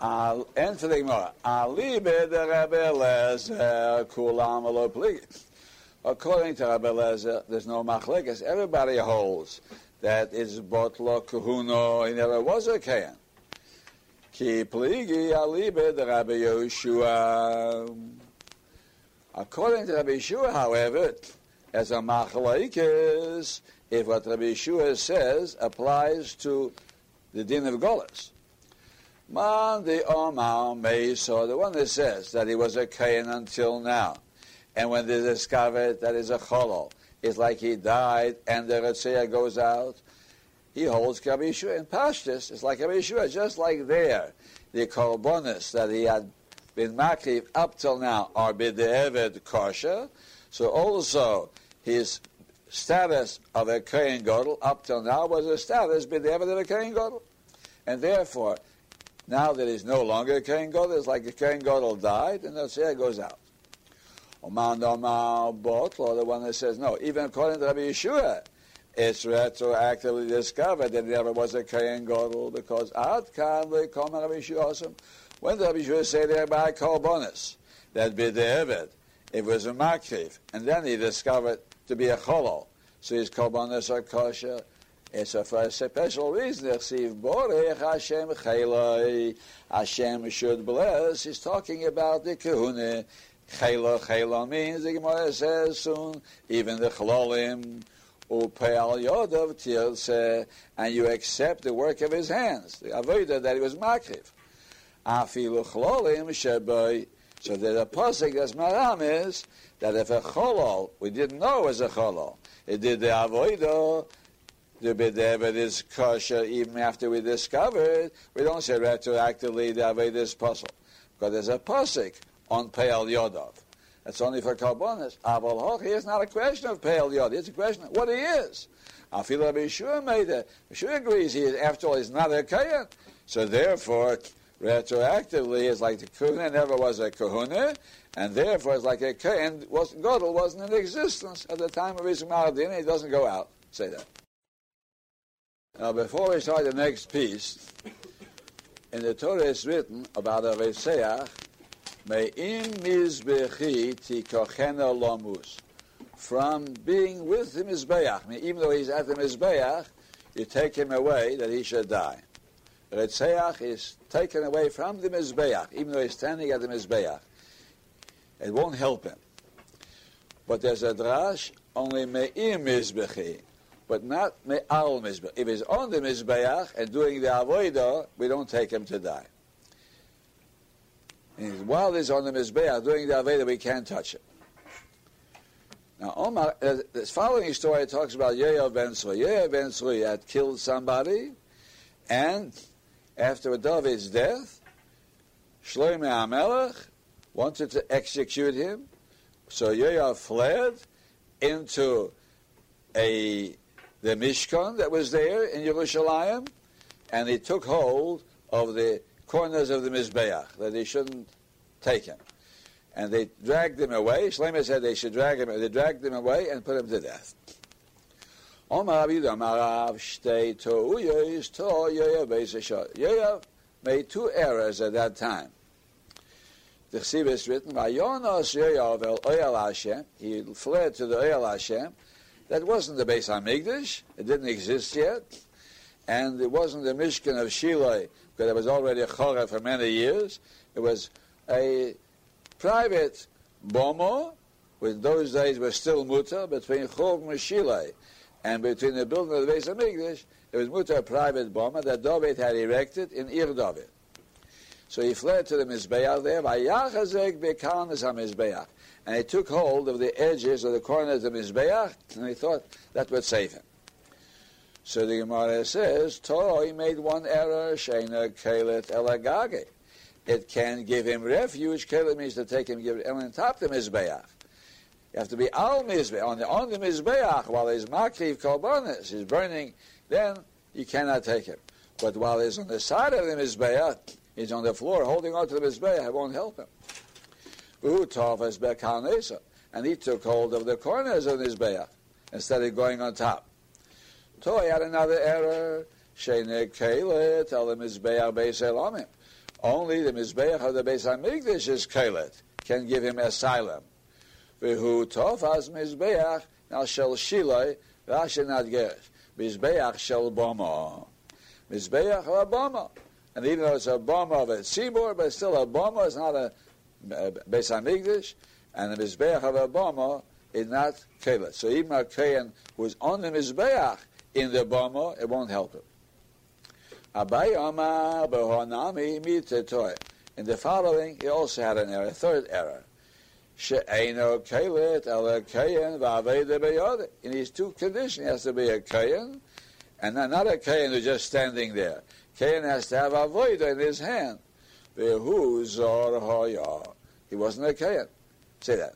The. According to Rabbi Eliezer, there's no machlekes. Everybody holds that it's botlo kuhuno. He never was a kayan. Ki pligi ali Rabbi Yoshua. According to Rabbi Yeshua, however, as a machlekes, if what Rabbi Yeshua says applies to the din of Golas. Man the Omar Mesa, the one that says that he was a Kayan until now, and when they discovered that he's a Cholol, it's like he died and the Ritzia goes out, he holds Rabbi Yeshua. In Pashtus, it's like Rabbi just like there, the Korbonis that he had been Makriv up till now are B'de'eved kosher, so also his status of a Kayan Godel up till now was a status B'de'eved of a Kayan Godel. And therefore, now that he's no longer a Kohen Gadol, it's like the Kohen Gadol died, and the Tzeh goes out. Oman Omar Botlo, the one that says no. Even according to Rabbi Yeshua, it's retroactively discovered that he never was a Kohen Gadol because Ad Lekom Rabbi Yeshua When did Rabbi Yeshua say there by Korbonis that B'de'evet, it was a Makriv, and then he discovered to be a Cholol. So his Korbonis are kosher. It's a, for a special reason. Borech Hashem Cheloi. Hashem should bless. He's talking about the Kahuna. Chelo, Chelo means, the Gemara says soon, even the Chlolim, Upeal Yodov Tirse, and you accept the work of his hands, the Avodah that he was Makriv. Afilu Chlolim Sheboy. So there's a pasuk that's maram is that if a cholol, we didn't know it was a cholol, it did the avodah, the B'devet is kosher even after we discovered, we don't say retroactively the Aved is puzzle. Because there's a pasuk on Peil Yodov. That's only for Karbonis. Aval Hochi is not a question of Peil Yodov. It's a question of what he is. That Yeshua made it. Yeshua agrees he is, after all, he's not a Kayan. So therefore, retroactively, it's like the Kahuna never was a Kahuna, and therefore it's like a Kayan, was, Godel wasn't in existence at the time of his Maradin, he doesn't go out. Say that. Now, before we start the next piece, in the Torah is written about a Reseach, Me'im mizbechi tikochena lomus. From being with the Mizbeach, even though he's at the Mizbeach, you take him away that he should die. Retzeach is taken away from the Mizbeach, even though he's standing at the Mizbeach. It won't help him. But there's a drash, only Me'im mizbechi but not me'al mizbeach. If he's on the mizbeach and doing the avodah, we don't take him to die. And while he's on the mizbeach doing the avodah, we can't touch him. Now, Omar, uh, this following story talks about Yehuda ben Tzvi. Ben had killed somebody, and after David's death, Shlomo HaMelech wanted to execute him, so Yehuda fled into a the Mishkan that was there in Yerushalayim, and he took hold of the corners of the Mizbeach, that they shouldn't take him. And they dragged him away. Shlomo said they should drag him. They dragged him away and put him to death. Omar Abidamarav Shtei To'uyos To'yoya Beisashot. Yoya made two errors at that time. The Chsiv is written, Vayonos Yoyav El Oyal Hashem. He fled to the Oyal Hashem. That wasn't the Beis Hamikdash. It didn't exist yet. And it wasn't the Mishkan of Shiloh, because it was already a Chorah for many years. It was a private bomo, which those days was still mutter, between Chorah and Shiloh. And between the building of the Beis Hamikdash, it was mutter a private bomo that David had erected in Ir David. So he fled to the Mizbeach there, and he took hold of the edges of the corners of the Mizbeach, and he thought that would save him. So the Gemara says, Torah, he made one error, Shena Kalet Elagage. It can give him refuge. Kalet means to take him, give him on top of the Mizbeach. You have to be al Mizbeach, on the, on the Mizbeach, while he's Makriv Korbanis, he's burning, then you cannot take him. But while he's on the side of the Mizbeach, he's on the floor holding on to the Mizbeach, I won't help him. And he took hold of the corners of his bayah instead of going on top. Toy had another error. Only the Mizbeach of the Beis HaMikdash is Kelet, can give him asylum. V'hu tofas Mizbeach, now shel Rashi not Gerish. Mizbeach shel Bomo. Mizbeach of a Bomo. And even though it's a Bomo of a Tzibor, but still a Bomo is not a Beis HaMikdash, and the Mizbeach of a Bomo is not Kelet. So even a Kayan who is on the Mizbeach in the Bomo, it won't help him. In the following, he also had an error, third error. Kayan. In these two conditions, he has to be a kayan, and not a kayan who's just standing there. Kayan has to have avoida in his hand. Vehu zor hoya. He wasn't a kayan. Say that.